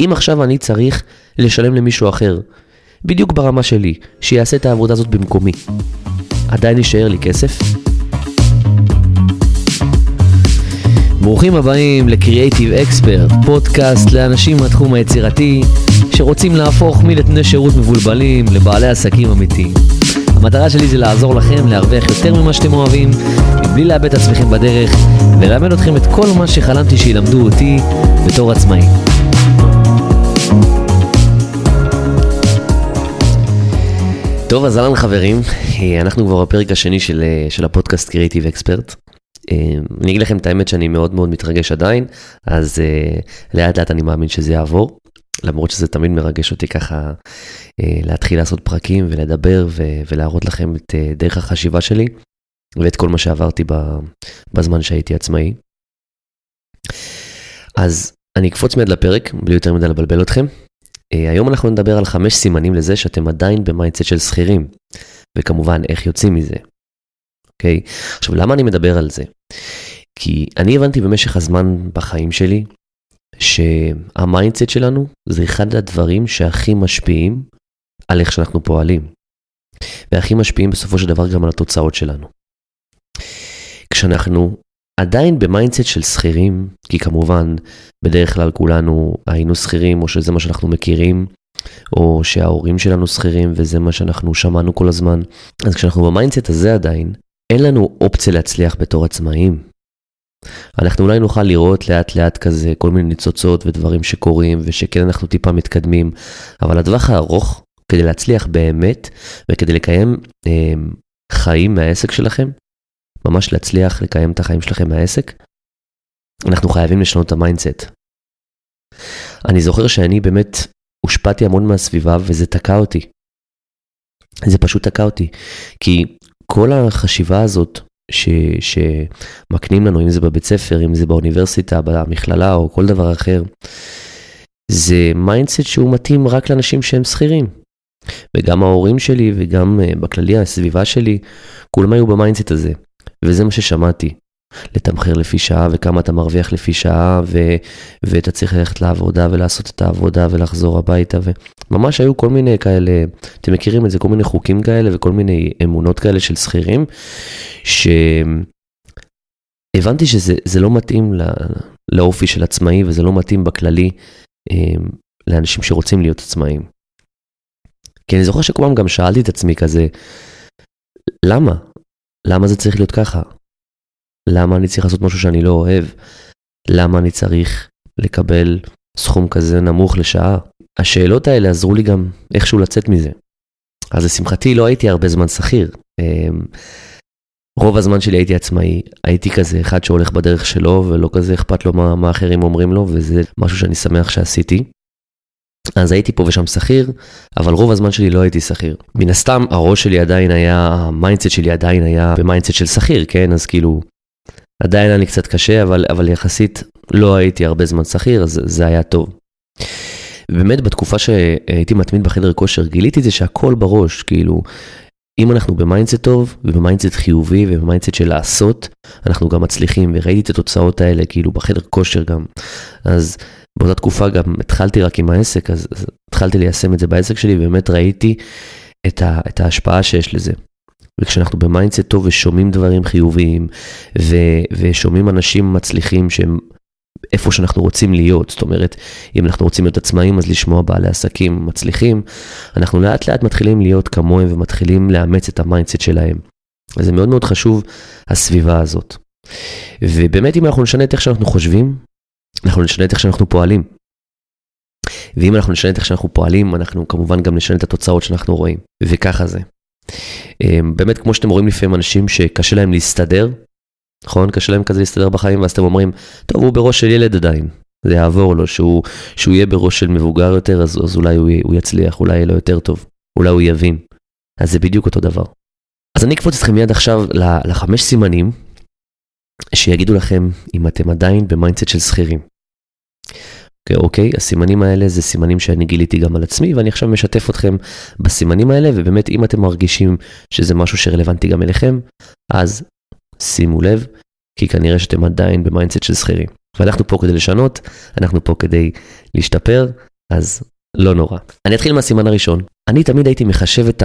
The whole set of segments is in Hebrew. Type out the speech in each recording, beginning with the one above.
אם עכשיו אני צריך לשלם למישהו אחר, בדיוק ברמה שלי, שיעשה את העבודה הזאת במקומי, עדיין יישאר לי כסף? ברוכים הבאים ל-Creative Expert, פודקאסט לאנשים מהתחום היצירתי שרוצים להפוך מנתני שירות מבולבלים לבעלי עסקים אמיתיים. המטרה שלי זה לעזור לכם להרוויח יותר ממה שאתם אוהבים, מבלי לאבד את עצמכם בדרך, וללמד אתכם את כל מה שחלמתי שילמדו אותי בתור עצמאי. טוב, אז אהלן חברים, אנחנו כבר בפרק השני של, של הפודקאסט קריאיטיב אקספרט. אני אגיד לכם את האמת שאני מאוד מאוד מתרגש עדיין, אז לאט לאט אני מאמין שזה יעבור. למרות שזה תמיד מרגש אותי ככה אה, להתחיל לעשות פרקים ולדבר ו- ולהראות לכם את אה, דרך החשיבה שלי ואת כל מה שעברתי בזמן שהייתי עצמאי. אז אני אקפוץ מיד לפרק, בלי יותר מדי לבלבל אתכם. אה, היום אנחנו נדבר על חמש סימנים לזה שאתם עדיין ב mindset של שכירים, וכמובן איך יוצאים מזה. אוקיי? עכשיו, למה אני מדבר על זה? כי אני הבנתי במשך הזמן בחיים שלי, שה mindset שלנו זה אחד הדברים שהכי משפיעים על איך שאנחנו פועלים. והכי משפיעים בסופו של דבר גם על התוצאות שלנו. כשאנחנו עדיין ב mindset של שכירים, כי כמובן בדרך כלל כולנו היינו שכירים או שזה מה שאנחנו מכירים, או שההורים שלנו שכירים וזה מה שאנחנו שמענו כל הזמן, אז כשאנחנו ב mindset הזה עדיין, אין לנו אופציה להצליח בתור עצמאים. אנחנו אולי נוכל לראות לאט לאט כזה כל מיני ניצוצות ודברים שקורים ושכן אנחנו טיפה מתקדמים, אבל לטווח הארוך, כדי להצליח באמת וכדי לקיים אה, חיים מהעסק שלכם, ממש להצליח לקיים את החיים שלכם מהעסק, אנחנו חייבים לשנות את ה mindset. אני זוכר שאני באמת הושפעתי המון מהסביבה וזה תקע אותי. זה פשוט תקע אותי, כי כל החשיבה הזאת ש, שמקנים לנו, אם זה בבית ספר, אם זה באוניברסיטה, במכללה או כל דבר אחר, זה mindset שהוא מתאים רק לאנשים שהם שכירים. וגם ההורים שלי וגם אה, בכללי הסביבה שלי, כולם היו ב mindset הזה. וזה מה ששמעתי. לתמחר לפי שעה וכמה אתה מרוויח לפי שעה ו... ואתה צריך ללכת לעבודה ולעשות את העבודה ולחזור הביתה וממש היו כל מיני כאלה, אתם מכירים את זה, כל מיני חוקים כאלה וכל מיני אמונות כאלה של שכירים שהבנתי שזה לא מתאים לא... לאופי של עצמאי וזה לא מתאים בכללי אמ, לאנשים שרוצים להיות עצמאים. כי אני זוכר שכל פעם גם שאלתי את עצמי כזה, למה? למה זה צריך להיות ככה? למה אני צריך לעשות משהו שאני לא אוהב? למה אני צריך לקבל סכום כזה נמוך לשעה? השאלות האלה עזרו לי גם איכשהו לצאת מזה. אז לשמחתי לא הייתי הרבה זמן שכיר. אמ, רוב הזמן שלי הייתי עצמאי, הייתי כזה אחד שהולך בדרך שלו ולא כזה אכפת לו מה, מה אחרים אומרים לו וזה משהו שאני שמח שעשיתי. אז הייתי פה ושם שכיר, אבל רוב הזמן שלי לא הייתי שכיר. מן הסתם הראש שלי עדיין היה, ה mindset שלי עדיין היה ב mindset של שכיר, כן? אז כאילו עדיין היה לי קצת קשה, אבל, אבל יחסית לא הייתי הרבה זמן שכיר, אז זה היה טוב. באמת בתקופה שהייתי מתמיד בחדר כושר, גיליתי את זה שהכל בראש, כאילו, אם אנחנו ב mindset טוב, וב mindset חיובי, וב mindset של לעשות, אנחנו גם מצליחים, וראיתי את התוצאות האלה, כאילו, בחדר כושר גם. אז באותה תקופה גם התחלתי רק עם העסק, אז, אז התחלתי ליישם את זה בעסק שלי, ובאמת ראיתי את, ה, את ההשפעה שיש לזה. וכשאנחנו ב mindset טוב ושומעים דברים חיוביים, ו, ושומעים אנשים מצליחים שהם איפה שאנחנו רוצים להיות, זאת אומרת, אם אנחנו רוצים להיות עצמאים, אז לשמוע בעלי עסקים מצליחים, אנחנו לאט לאט מתחילים להיות כמוהם ומתחילים לאמץ את ה mindset שלהם. וזה מאוד מאוד חשוב, הסביבה הזאת. ובאמת, אם אנחנו נשנה את איך שאנחנו חושבים, אנחנו נשנה את איך שאנחנו פועלים. ואם אנחנו נשנה את איך שאנחנו פועלים, אנחנו כמובן גם נשנה את התוצאות שאנחנו רואים. וככה זה. אמ, באמת, כמו שאתם רואים לפעמים אנשים שקשה להם להסתדר, נכון? קשה להם כזה להסתדר בחיים, ואז אתם אומרים, טוב, הוא בראש של ילד עדיין. זה יעבור לו, שהוא, שהוא יהיה בראש של מבוגר יותר, אז, אז אולי הוא, הוא יצליח, אולי יהיה לו יותר טוב, אולי הוא יבין. אז זה בדיוק אותו דבר. אז אני אקפוץ אתכם מיד עכשיו לחמש סימנים שיגידו לכם אם אתם עדיין ב mindset של שכירים. אוקיי, אוקיי, הסימנים האלה זה סימנים שאני גיליתי גם על עצמי, ואני עכשיו משתף אתכם בסימנים האלה, ובאמת אם אתם מרגישים שזה משהו שרלוונטי גם אליכם, אז שימו לב, כי כנראה שאתם עדיין ב mindset של שכירים. ואנחנו פה כדי לשנות, אנחנו פה כדי להשתפר, אז לא נורא. אני אתחיל מהסימן הראשון. אני תמיד הייתי מחשב את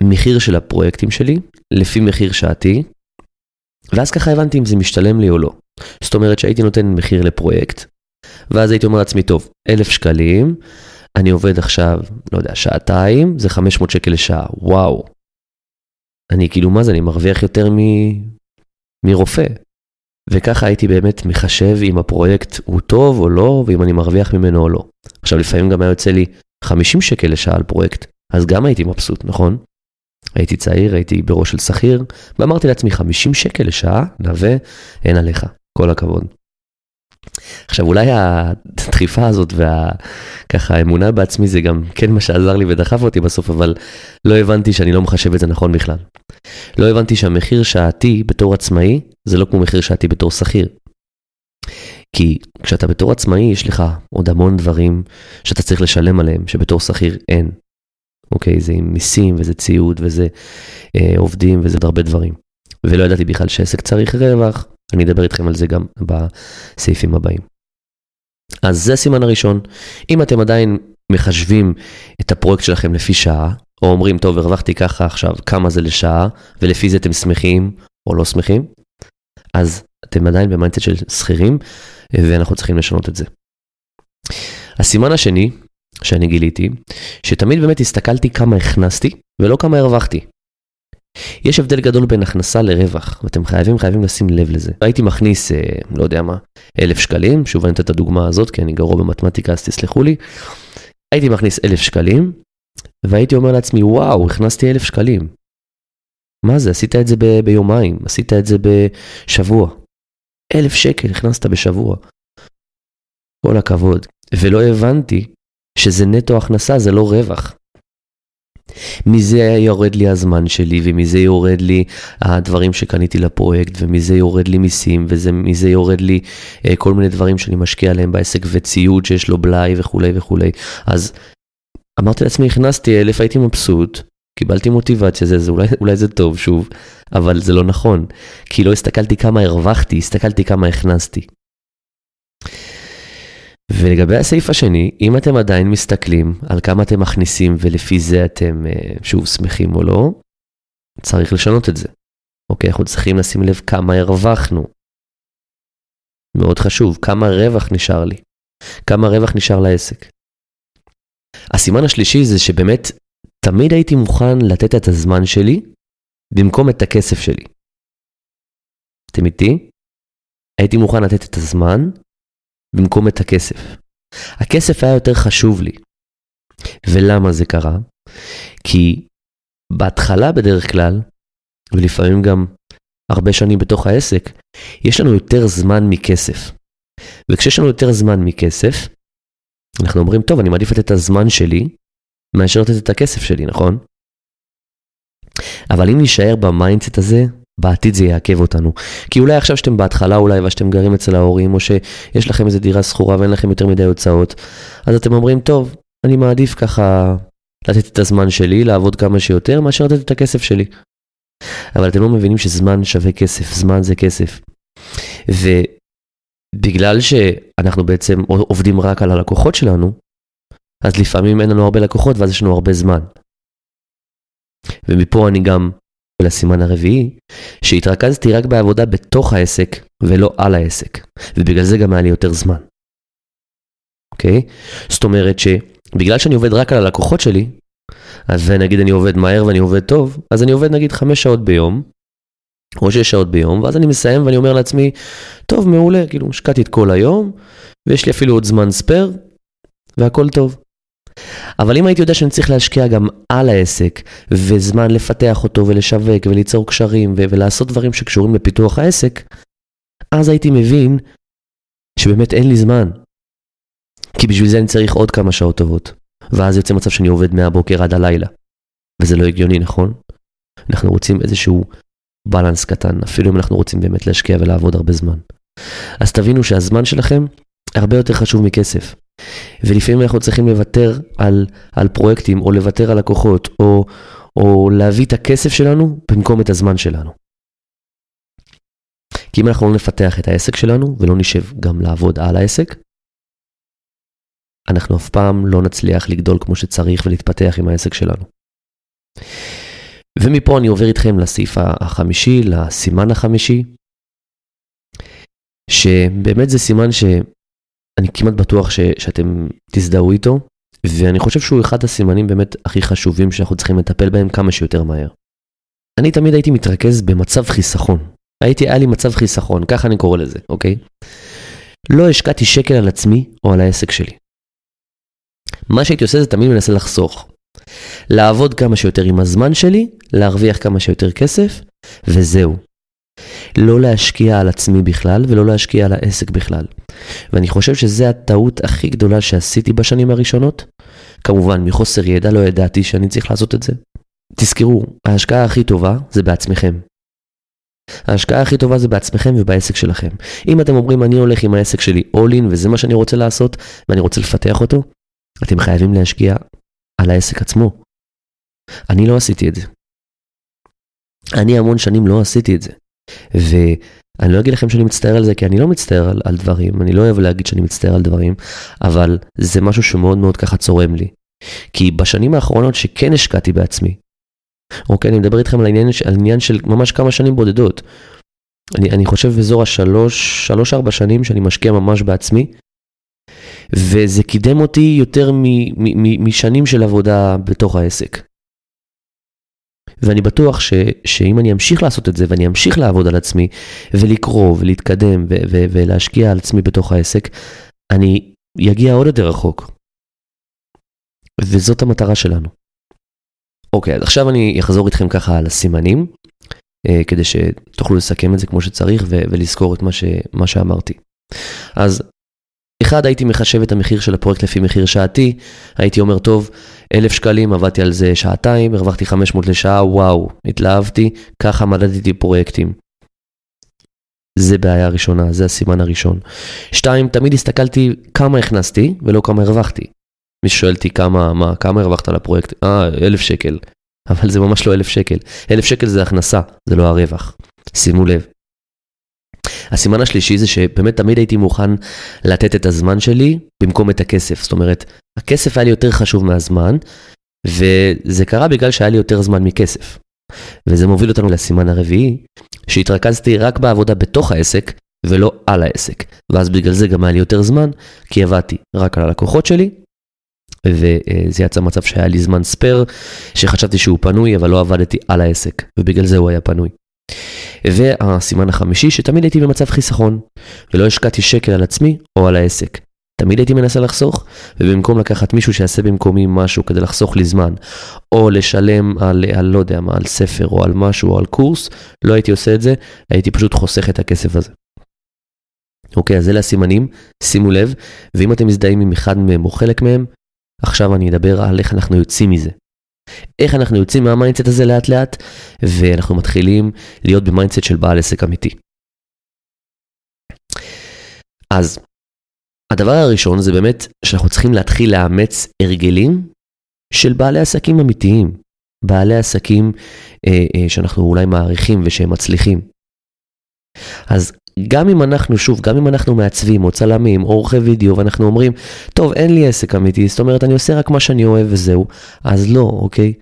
המחיר של הפרויקטים שלי לפי מחיר שעתי, ואז ככה הבנתי אם זה משתלם לי או לא. זאת אומרת שהייתי נותן מחיר לפרויקט, ואז הייתי אומר לעצמי, טוב, אלף שקלים, אני עובד עכשיו, לא יודע, שעתיים, זה 500 שקל לשעה, וואו. אני כאילו, מה זה, אני מרוויח יותר. מרופא. וככה הייתי באמת מחשב אם הפרויקט הוא טוב או לא, ואם אני מרוויח ממנו או לא. עכשיו, לפעמים גם היה יוצא לי 50 שקל לשעה על פרויקט, אז גם הייתי מבסוט, נכון? הייתי צעיר, הייתי בראש של שכיר, ואמרתי לעצמי, 50 שקל לשעה, נווה, אין עליך, כל הכבוד. עכשיו אולי הדחיפה הזאת וככה האמונה בעצמי זה גם כן מה שעזר לי ודחף אותי בסוף, אבל לא הבנתי שאני לא מחשב את זה נכון בכלל. לא הבנתי שהמחיר שעתי בתור עצמאי זה לא כמו מחיר שעתי בתור שכיר. כי כשאתה בתור עצמאי יש לך עוד המון דברים שאתה צריך לשלם עליהם שבתור שכיר אין. אוקיי, זה עם מיסים וזה ציוד וזה אה, עובדים וזה עוד הרבה דברים. ולא ידעתי בכלל שעסק צריך רווח, אני אדבר איתכם על זה גם בסעיפים הבאים. אז זה הסימן הראשון. אם אתם עדיין מחשבים את הפרויקט שלכם לפי שעה, או אומרים, טוב, הרווחתי ככה עכשיו, כמה זה לשעה, ולפי זה אתם שמחים או לא שמחים, אז אתם עדיין ב mindset של שכירים, ואנחנו צריכים לשנות את זה. הסימן השני שאני גיליתי, שתמיד באמת הסתכלתי כמה הכנסתי ולא כמה הרווחתי. יש הבדל גדול בין הכנסה לרווח, ואתם חייבים חייבים לשים לב לזה. הייתי מכניס, אה, לא יודע מה, אלף שקלים, שוב אני אתן את הדוגמה הזאת, כי אני גרוע במתמטיקה אז תסלחו לי. הייתי מכניס אלף שקלים, והייתי אומר לעצמי, וואו, הכנסתי אלף שקלים. מה זה, עשית את זה ב- ביומיים, עשית את זה בשבוע. אלף שקל הכנסת בשבוע. כל הכבוד. ולא הבנתי שזה נטו הכנסה, זה לא רווח. מזה יורד לי הזמן שלי, ומזה יורד לי הדברים שקניתי לפרויקט, ומזה יורד לי מיסים, ומזה יורד לי אה, כל מיני דברים שאני משקיע עליהם בעסק, וציוד שיש לו בלאי וכולי וכולי. אז אמרתי לעצמי, הכנסתי אלף, הייתי מבסוט, קיבלתי מוטיבציה, זה, זה אולי, אולי זה טוב שוב, אבל זה לא נכון, כי לא הסתכלתי כמה הרווחתי, הסתכלתי כמה הכנסתי. ולגבי הסעיף השני, אם אתם עדיין מסתכלים על כמה אתם מכניסים ולפי זה אתם אה, שוב שמחים או לא, צריך לשנות את זה. אוקיי, אנחנו צריכים לשים לב כמה הרווחנו. מאוד חשוב, כמה רווח נשאר לי. כמה רווח נשאר לעסק. הסימן השלישי זה שבאמת תמיד הייתי מוכן לתת את הזמן שלי במקום את הכסף שלי. אתם איתי? הייתי מוכן לתת את הזמן במקום את הכסף. הכסף היה יותר חשוב לי. ולמה זה קרה? כי בהתחלה בדרך כלל, ולפעמים גם הרבה שנים בתוך העסק, יש לנו יותר זמן מכסף. וכשיש לנו יותר זמן מכסף, אנחנו אומרים, טוב, אני מעדיף לתת את הזמן שלי, מאשר לתת את הכסף שלי, נכון? אבל אם נישאר ב mindset הזה, בעתיד זה יעכב אותנו. כי אולי עכשיו שאתם בהתחלה אולי, ושאתם גרים אצל ההורים, או שיש לכם איזה דירה שכורה ואין לכם יותר מדי הוצאות, אז אתם אומרים, טוב, אני מעדיף ככה לתת את הזמן שלי, לעבוד כמה שיותר, מאשר לתת את הכסף שלי. אבל אתם לא מבינים שזמן שווה כסף, זמן זה כסף. ובגלל שאנחנו בעצם עובדים רק על הלקוחות שלנו, אז לפעמים אין לנו הרבה לקוחות ואז יש לנו הרבה זמן. ומפה אני גם ולסימן הרביעי, שהתרכזתי רק בעבודה בתוך העסק ולא על העסק, ובגלל זה גם היה לי יותר זמן. אוקיי? זאת אומרת שבגלל שאני עובד רק על הלקוחות שלי, אז נגיד אני עובד מהר ואני עובד טוב, אז אני עובד נגיד חמש שעות ביום, או שש שעות ביום, ואז אני מסיים ואני אומר לעצמי, טוב, מעולה, כאילו, השקעתי את כל היום, ויש לי אפילו עוד זמן ספייר, והכל טוב. אבל אם הייתי יודע שאני צריך להשקיע גם על העסק, וזמן לפתח אותו ולשווק וליצור קשרים ו- ולעשות דברים שקשורים לפיתוח העסק, אז הייתי מבין שבאמת אין לי זמן. כי בשביל זה אני צריך עוד כמה שעות טובות. ואז יוצא מצב שאני עובד מהבוקר עד הלילה. וזה לא הגיוני, נכון? אנחנו רוצים איזשהו בלנס קטן, אפילו אם אנחנו רוצים באמת להשקיע ולעבוד הרבה זמן. אז תבינו שהזמן שלכם הרבה יותר חשוב מכסף. ולפעמים אנחנו צריכים לוותר על, על פרויקטים, או לוותר על לקוחות, או, או להביא את הכסף שלנו במקום את הזמן שלנו. כי אם אנחנו לא נפתח את העסק שלנו, ולא נשב גם לעבוד על העסק, אנחנו אף פעם לא נצליח לגדול כמו שצריך ולהתפתח עם העסק שלנו. ומפה אני עובר איתכם לסעיף החמישי, לסימן החמישי, שבאמת זה סימן שאני כמעט בטוח ש, שאתם תזדהו איתו, ואני חושב שהוא אחד הסימנים באמת הכי חשובים שאנחנו צריכים לטפל בהם כמה שיותר מהר. אני תמיד הייתי מתרכז במצב חיסכון. הייתי, היה לי מצב חיסכון, ככה אני קורא לזה, אוקיי? לא השקעתי שקל על עצמי או על העסק שלי. מה שהייתי עושה זה תמיד מנסה לחסוך. לעבוד כמה שיותר עם הזמן שלי, להרוויח כמה שיותר כסף, וזהו. לא להשקיע על עצמי בכלל ולא להשקיע על העסק בכלל. ואני חושב שזו הטעות הכי גדולה שעשיתי בשנים הראשונות. כמובן, מחוסר ידע לא ידעתי שאני צריך לעשות את זה. תזכרו, ההשקעה הכי טובה זה בעצמכם. ההשקעה הכי טובה זה בעצמכם ובעסק שלכם. אם אתם אומרים אני הולך עם העסק שלי all in וזה מה שאני רוצה לעשות ואני רוצה לפתח אותו, אתם חייבים להשקיע על העסק עצמו. אני לא עשיתי את זה. אני המון שנים לא עשיתי את זה. ואני לא אגיד לכם שאני מצטער על זה, כי אני לא מצטער על, על דברים, אני לא אוהב להגיד שאני מצטער על דברים, אבל זה משהו שמאוד מאוד ככה צורם לי. כי בשנים האחרונות שכן השקעתי בעצמי, אוקיי, אני מדבר איתכם על עניין, על עניין של ממש כמה שנים בודדות. אני, אני חושב באזור השלוש, שלוש ארבע שנים שאני משקיע ממש בעצמי, וזה קידם אותי יותר מ, מ, מ, משנים של עבודה בתוך העסק. ואני בטוח ש, שאם אני אמשיך לעשות את זה ואני אמשיך לעבוד על עצמי ולקרוא ולהתקדם ו, ו, ולהשקיע על עצמי בתוך העסק, אני אגיע עוד יותר רחוק. וזאת המטרה שלנו. אוקיי, אז עכשיו אני אחזור איתכם ככה על הסימנים, אה, כדי שתוכלו לסכם את זה כמו שצריך ו- ולזכור את מה, ש- מה שאמרתי. אז אחד, הייתי מחשב את המחיר של הפרויקט לפי מחיר שעתי, הייתי אומר, טוב, אלף שקלים, עבדתי על זה שעתיים, הרווחתי 500 לשעה, וואו, התלהבתי, ככה מדדתי פרויקטים. זה בעיה ראשונה, זה הסימן הראשון. שתיים, תמיד הסתכלתי כמה הכנסתי ולא כמה הרווחתי. מי שואל אותי כמה, מה, כמה הרווחת על הפרויקט? אה, אלף שקל. אבל זה ממש לא אלף שקל. אלף שקל זה הכנסה, זה לא הרווח. שימו לב. הסימן השלישי זה שבאמת תמיד הייתי מוכן לתת את הזמן שלי במקום את הכסף. זאת אומרת, הכסף היה לי יותר חשוב מהזמן, וזה קרה בגלל שהיה לי יותר זמן מכסף. וזה מוביל אותנו לסימן הרביעי, שהתרכזתי רק בעבודה בתוך העסק ולא על העסק. ואז בגלל זה גם היה לי יותר זמן, כי עבדתי רק על הלקוחות שלי, וזה יצא מצב שהיה לי זמן ספייר, שחשבתי שהוא פנוי, אבל לא עבדתי על העסק, ובגלל זה הוא היה פנוי. והסימן החמישי, שתמיד הייתי במצב חיסכון, ולא השקעתי שקל על עצמי או על העסק. תמיד הייתי מנסה לחסוך, ובמקום לקחת מישהו שיעשה במקומי משהו כדי לחסוך לי זמן, או לשלם על, על לא יודע מה, על ספר או על משהו או על קורס, לא הייתי עושה את זה, הייתי פשוט חוסך את הכסף הזה. אוקיי, אז אלה הסימנים, שימו לב, ואם אתם מזדהים עם אחד מהם או חלק מהם, עכשיו אני אדבר על איך אנחנו יוצאים מזה. איך אנחנו יוצאים מה mindset הזה לאט לאט, ואנחנו מתחילים להיות ב mindset של בעל עסק אמיתי. אז הדבר הראשון זה באמת שאנחנו צריכים להתחיל לאמץ הרגלים של בעלי עסקים אמיתיים, בעלי עסקים אה, אה, שאנחנו אולי מעריכים ושהם מצליחים. אז גם אם אנחנו, שוב, גם אם אנחנו מעצבים או צלמים או עורכי וידאו ואנחנו אומרים, טוב, אין לי עסק אמיתי, זאת אומרת, אני עושה רק מה שאני אוהב וזהו, אז לא, אוקיי?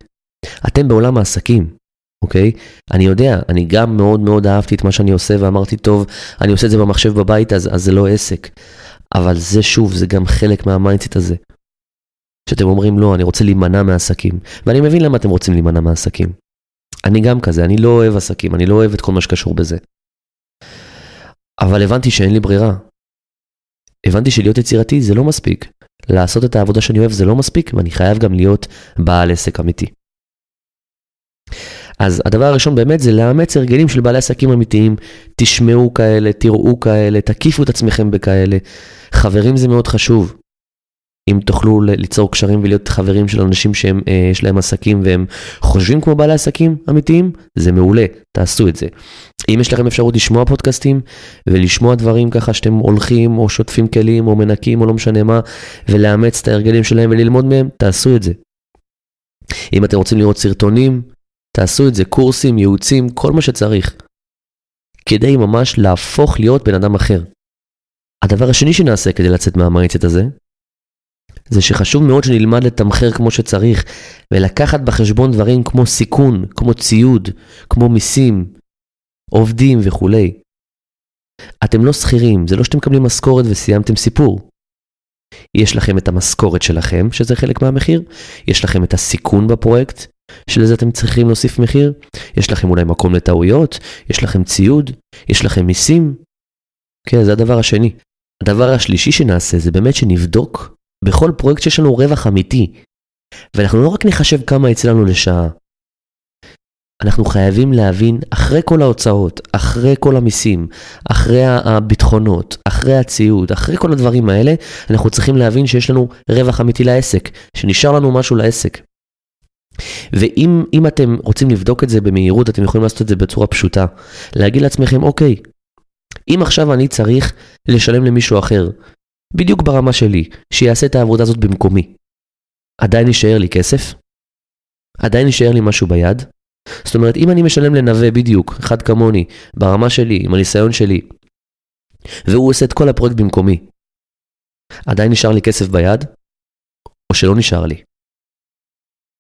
אתם בעולם העסקים, אוקיי? אני יודע, אני גם מאוד מאוד אהבתי את מה שאני עושה ואמרתי, טוב, אני עושה את זה במחשב בבית, אז, אז זה לא עסק. אבל זה שוב, זה גם חלק מה mindset הזה. שאתם אומרים, לא, אני רוצה להימנע מעסקים. ואני מבין למה אתם רוצים להימנע מעסקים. אני גם כזה, אני לא אוהב עסקים, אני לא אוהב את כל מה שקשור בזה. אבל הבנתי שאין לי ברירה. הבנתי שלהיות יצירתי זה לא מספיק. לעשות את העבודה שאני אוהב זה לא מספיק, ואני חייב גם להיות בעל עסק אמיתי. אז הדבר הראשון באמת זה לאמץ הרגלים של בעלי עסקים אמיתיים. תשמעו כאלה, תראו כאלה, תקיפו את עצמכם בכאלה. חברים זה מאוד חשוב. אם תוכלו ליצור קשרים ולהיות חברים של אנשים שיש אה, להם עסקים והם חושבים כמו בעלי עסקים אמיתיים, זה מעולה, תעשו את זה. אם יש לכם אפשרות לשמוע פודקאסטים ולשמוע דברים ככה שאתם הולכים או שוטפים כלים או מנקים או לא משנה מה, ולאמץ את ההרגלים שלהם וללמוד מהם, תעשו את זה. אם אתם רוצים לראות סרטונים, תעשו את זה, קורסים, ייעוצים, כל מה שצריך. כדי ממש להפוך להיות בן אדם אחר. הדבר השני שנעשה כדי לצאת מה mindset הזה, זה שחשוב מאוד שנלמד לתמחר כמו שצריך, ולקחת בחשבון דברים כמו סיכון, כמו ציוד, כמו מיסים, עובדים וכולי. אתם לא שכירים, זה לא שאתם מקבלים משכורת וסיימתם סיפור. יש לכם את המשכורת שלכם, שזה חלק מהמחיר, יש לכם את הסיכון בפרויקט, שלזה אתם צריכים להוסיף מחיר, יש לכם אולי מקום לטעויות, יש לכם ציוד, יש לכם מיסים. כן, זה הדבר השני. הדבר השלישי שנעשה זה באמת שנבדוק בכל פרויקט שיש לנו רווח אמיתי. ואנחנו לא רק נחשב כמה אצלנו לשעה, אנחנו חייבים להבין, אחרי כל ההוצאות, אחרי כל המיסים, אחרי הביטחונות, אחרי הציוד, אחרי כל הדברים האלה, אנחנו צריכים להבין שיש לנו רווח אמיתי לעסק, שנשאר לנו משהו לעסק. ואם אתם רוצים לבדוק את זה במהירות, אתם יכולים לעשות את זה בצורה פשוטה. להגיד לעצמכם, אוקיי, אם עכשיו אני צריך לשלם למישהו אחר, בדיוק ברמה שלי, שיעשה את העבודה הזאת במקומי, עדיין יישאר לי כסף? עדיין יישאר לי משהו ביד? זאת אומרת, אם אני משלם לנווה בדיוק, אחד כמוני, ברמה שלי, עם הניסיון שלי, והוא עושה את כל הפרויקט במקומי, עדיין נשאר לי כסף ביד? או שלא נשאר לי?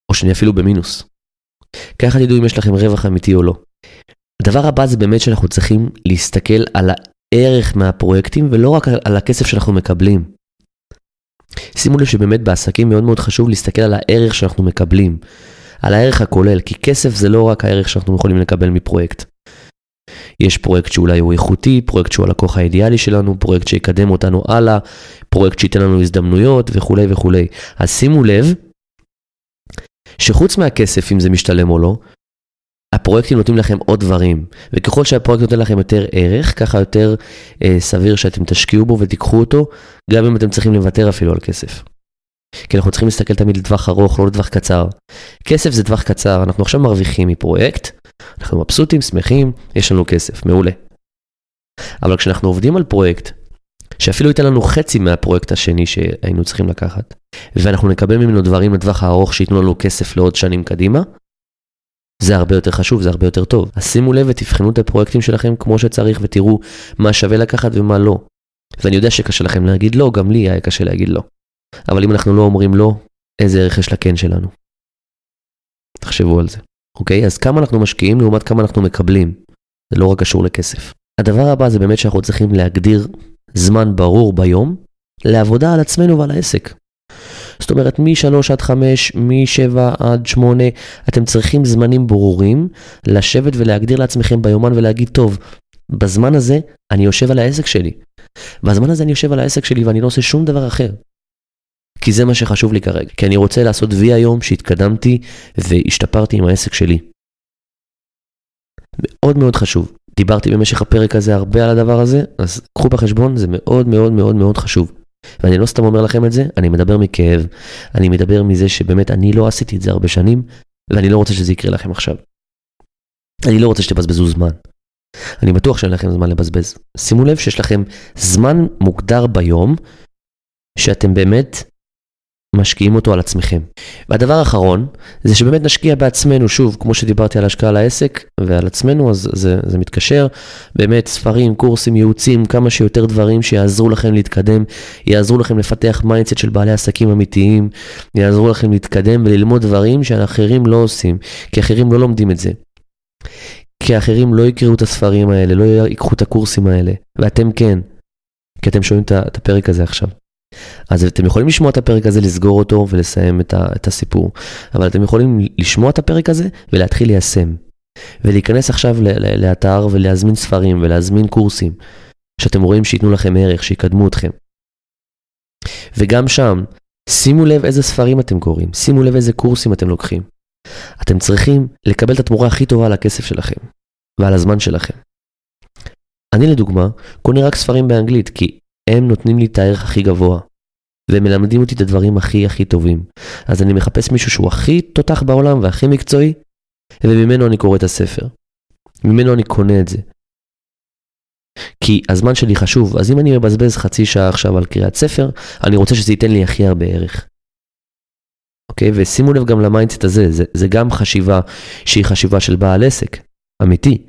או שאני אפילו במינוס? ככה תדעו אם יש לכם רווח אמיתי או לא. הדבר הבא זה באמת שאנחנו צריכים להסתכל על הערך מהפרויקטים ולא רק על הכסף שאנחנו מקבלים. שימו לב שבאמת בעסקים מאוד מאוד חשוב להסתכל על הערך שאנחנו מקבלים. על הערך הכולל, כי כסף זה לא רק הערך שאנחנו יכולים לקבל מפרויקט. יש פרויקט שאולי הוא איכותי, פרויקט שהוא הלקוח האידיאלי שלנו, פרויקט שיקדם אותנו הלאה, פרויקט שייתן לנו הזדמנויות וכולי וכולי. אז שימו לב שחוץ מהכסף, אם זה משתלם או לא, הפרויקטים נותנים לכם עוד דברים, וככל שהפרויקט נותן לכם יותר ערך, ככה יותר אה, סביר שאתם תשקיעו בו ותיקחו אותו, גם אם אתם צריכים לוותר אפילו על כסף. כי אנחנו צריכים להסתכל תמיד לטווח ארוך, לא לטווח קצר. כסף זה טווח קצר, אנחנו עכשיו מרוויחים מפרויקט, אנחנו מבסוטים, שמחים, יש לנו כסף, מעולה. אבל כשאנחנו עובדים על פרויקט, שאפילו ייתן לנו חצי מהפרויקט השני שהיינו צריכים לקחת, ואנחנו נקבל ממנו דברים לטווח הארוך שייתנו לנו כסף לעוד שנים קדימה, זה הרבה יותר חשוב, זה הרבה יותר טוב. אז שימו לב ותבחנו את הפרויקטים שלכם כמו שצריך ותראו מה שווה לקחת ומה לא. ואני יודע שקשה לכם להגיד לא, גם לי היה קשה להגיד לא. אבל אם אנחנו לא אומרים לא, איזה ערך יש לכן שלנו? תחשבו על זה. אוקיי? אז כמה אנחנו משקיעים לעומת כמה אנחנו מקבלים. זה לא רק קשור לכסף. הדבר הבא זה באמת שאנחנו צריכים להגדיר זמן ברור ביום לעבודה על עצמנו ועל העסק. זאת אומרת, מ-3 עד 5, מ-7 עד 8, אתם צריכים זמנים ברורים לשבת ולהגדיר לעצמכם ביומן ולהגיד, טוב, בזמן הזה אני יושב על העסק שלי. בזמן הזה אני יושב על העסק שלי ואני לא עושה שום דבר אחר. כי זה מה שחשוב לי כרגע. כי אני רוצה לעשות וי היום שהתקדמתי והשתפרתי עם העסק שלי. מאוד מאוד חשוב. דיברתי במשך הפרק הזה הרבה על הדבר הזה, אז קחו בחשבון, זה מאוד מאוד מאוד מאוד חשוב. ואני לא סתם אומר לכם את זה, אני מדבר מכאב, אני מדבר מזה שבאמת אני לא עשיתי את זה הרבה שנים, ואני לא רוצה שזה יקרה לכם עכשיו. אני לא רוצה שתבזבזו זמן. אני בטוח שאין לכם זמן לבזבז. שימו לב שיש לכם זמן מוגדר ביום, שאתם באמת משקיעים אותו על עצמכם. והדבר האחרון, זה שבאמת נשקיע בעצמנו, שוב, כמו שדיברתי על השקעה על העסק ועל עצמנו, אז זה, זה מתקשר. באמת, ספרים, קורסים, ייעוצים, כמה שיותר דברים שיעזרו לכם להתקדם, יעזרו לכם לפתח mindset של בעלי עסקים אמיתיים, יעזרו לכם להתקדם וללמוד דברים שאחרים לא עושים, כי אחרים לא לומדים את זה. כי האחרים לא יקראו את הספרים האלה, לא ייקחו את הקורסים האלה, ואתם כן, כי אתם שומעים את הפרק הזה עכשיו. אז אתם יכולים לשמוע את הפרק הזה, לסגור אותו ולסיים את, ה, את הסיפור. אבל אתם יכולים לשמוע את הפרק הזה ולהתחיל ליישם. ולהיכנס עכשיו לאתר ולהזמין ספרים ולהזמין קורסים, שאתם רואים שייתנו לכם ערך, שיקדמו אתכם. וגם שם, שימו לב איזה ספרים אתם קוראים, שימו לב איזה קורסים אתם לוקחים. אתם צריכים לקבל את התמורה הכי טובה על הכסף שלכם ועל הזמן שלכם. אני לדוגמה, קונה רק ספרים באנגלית, כי הם נותנים לי את הערך הכי גבוה. והם מלמדים אותי את הדברים הכי הכי טובים. אז אני מחפש מישהו שהוא הכי תותח בעולם והכי מקצועי, וממנו אני קורא את הספר. ממנו אני קונה את זה. כי הזמן שלי חשוב, אז אם אני מבזבז חצי שעה עכשיו על קריאת ספר, אני רוצה שזה ייתן לי הכי הרבה ערך. אוקיי? ושימו לב גם ל mindset הזה, זה, זה גם חשיבה שהיא חשיבה של בעל עסק, אמיתי.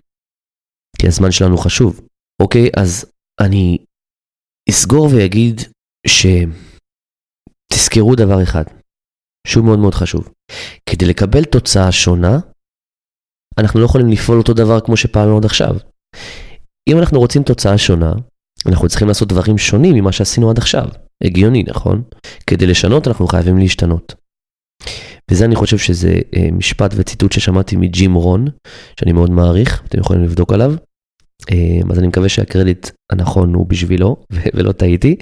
כי הזמן שלנו חשוב. אוקיי? אז אני אסגור ואגיד תזכרו דבר אחד, שהוא מאוד מאוד חשוב. כדי לקבל תוצאה שונה, אנחנו לא יכולים לפעול אותו דבר כמו שפעלנו עד עכשיו. אם אנחנו רוצים תוצאה שונה, אנחנו צריכים לעשות דברים שונים ממה שעשינו עד עכשיו. הגיוני, נכון? כדי לשנות אנחנו חייבים להשתנות. וזה אני חושב שזה אה, משפט וציטוט ששמעתי מג'ים רון, שאני מאוד מעריך, אתם יכולים לבדוק עליו. אה, אז אני מקווה שהקרדיט הנכון הוא בשבילו, ולא טעיתי,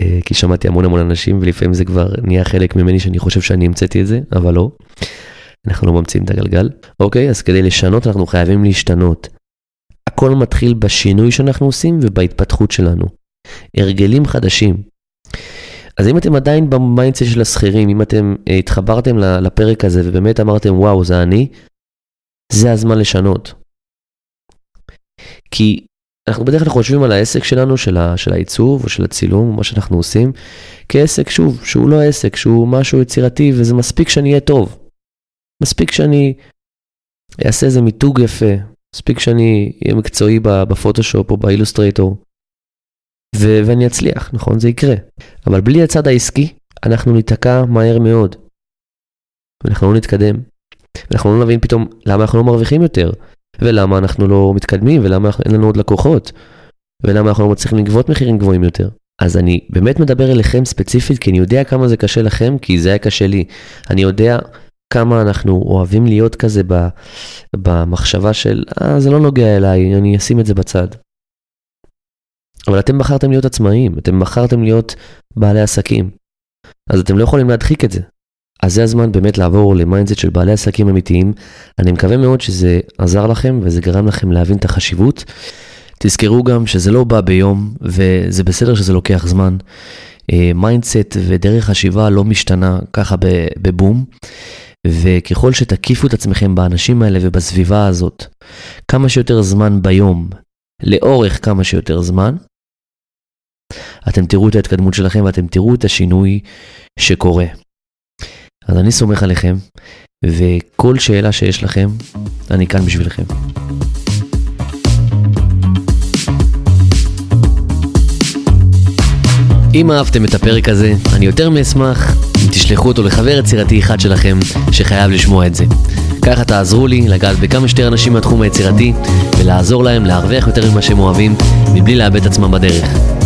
אה, כי שמעתי המון המון אנשים, ולפעמים זה כבר נהיה חלק ממני שאני חושב שאני המצאתי את זה, אבל לא. אנחנו לא ממציאים את הגלגל. אוקיי, אז כדי לשנות אנחנו חייבים להשתנות. הכל מתחיל בשינוי שאנחנו עושים ובהתפתחות שלנו. הרגלים חדשים. אז אם אתם עדיין ב mindset של השכירים, אם אתם uh, התחברתם לפרק הזה ובאמת אמרתם וואו זה אני, זה הזמן לשנות. כי אנחנו בדרך כלל חושבים על העסק שלנו, של, ה, של העיצוב או של הצילום, מה שאנחנו עושים, כעסק שוב, שהוא לא עסק, שהוא משהו יצירתי וזה מספיק שאני אהיה טוב. מספיק שאני אעשה איזה מיתוג יפה, מספיק שאני אהיה מקצועי בפוטושופ או באילוסטרייטור, ו- ואני אצליח, נכון? זה יקרה. אבל בלי הצד העסקי, אנחנו ניתקע מהר מאוד. ואנחנו לא נתקדם. ואנחנו לא נבין פתאום למה אנחנו לא מרוויחים יותר, ולמה אנחנו לא מתקדמים, ולמה אין לנו עוד לקוחות, ולמה אנחנו לא מצליחים לגבות מחירים גבוהים יותר. אז אני באמת מדבר אליכם ספציפית, כי אני יודע כמה זה קשה לכם, כי זה היה קשה לי. אני יודע כמה אנחנו אוהבים להיות כזה במחשבה של, אה, זה לא נוגע אליי, אני אשים את זה בצד. אבל אתם בחרתם להיות עצמאיים, אתם בחרתם להיות בעלי עסקים. אז אתם לא יכולים להדחיק את זה. אז זה הזמן באמת לעבור ל mindset של בעלי עסקים אמיתיים. אני מקווה מאוד שזה עזר לכם וזה גרם לכם להבין את החשיבות. תזכרו גם שזה לא בא ביום וזה בסדר שזה לוקח זמן. mindset אה, ודרך חשיבה לא משתנה ככה בבום. וככל שתקיפו את עצמכם באנשים האלה ובסביבה הזאת כמה שיותר זמן ביום, לאורך כמה שיותר זמן, אתם תראו את ההתקדמות שלכם ואתם תראו את השינוי שקורה. אז אני סומך עליכם, וכל שאלה שיש לכם, אני כאן בשבילכם. אם אהבתם את הפרק הזה, אני יותר מאשמח אם תשלחו אותו לחבר יצירתי אחד שלכם שחייב לשמוע את זה. ככה תעזרו לי לגעת בכמה שיותר אנשים מהתחום היצירתי ולעזור להם להרוויח יותר ממה שהם אוהבים מבלי לאבד עצמם בדרך.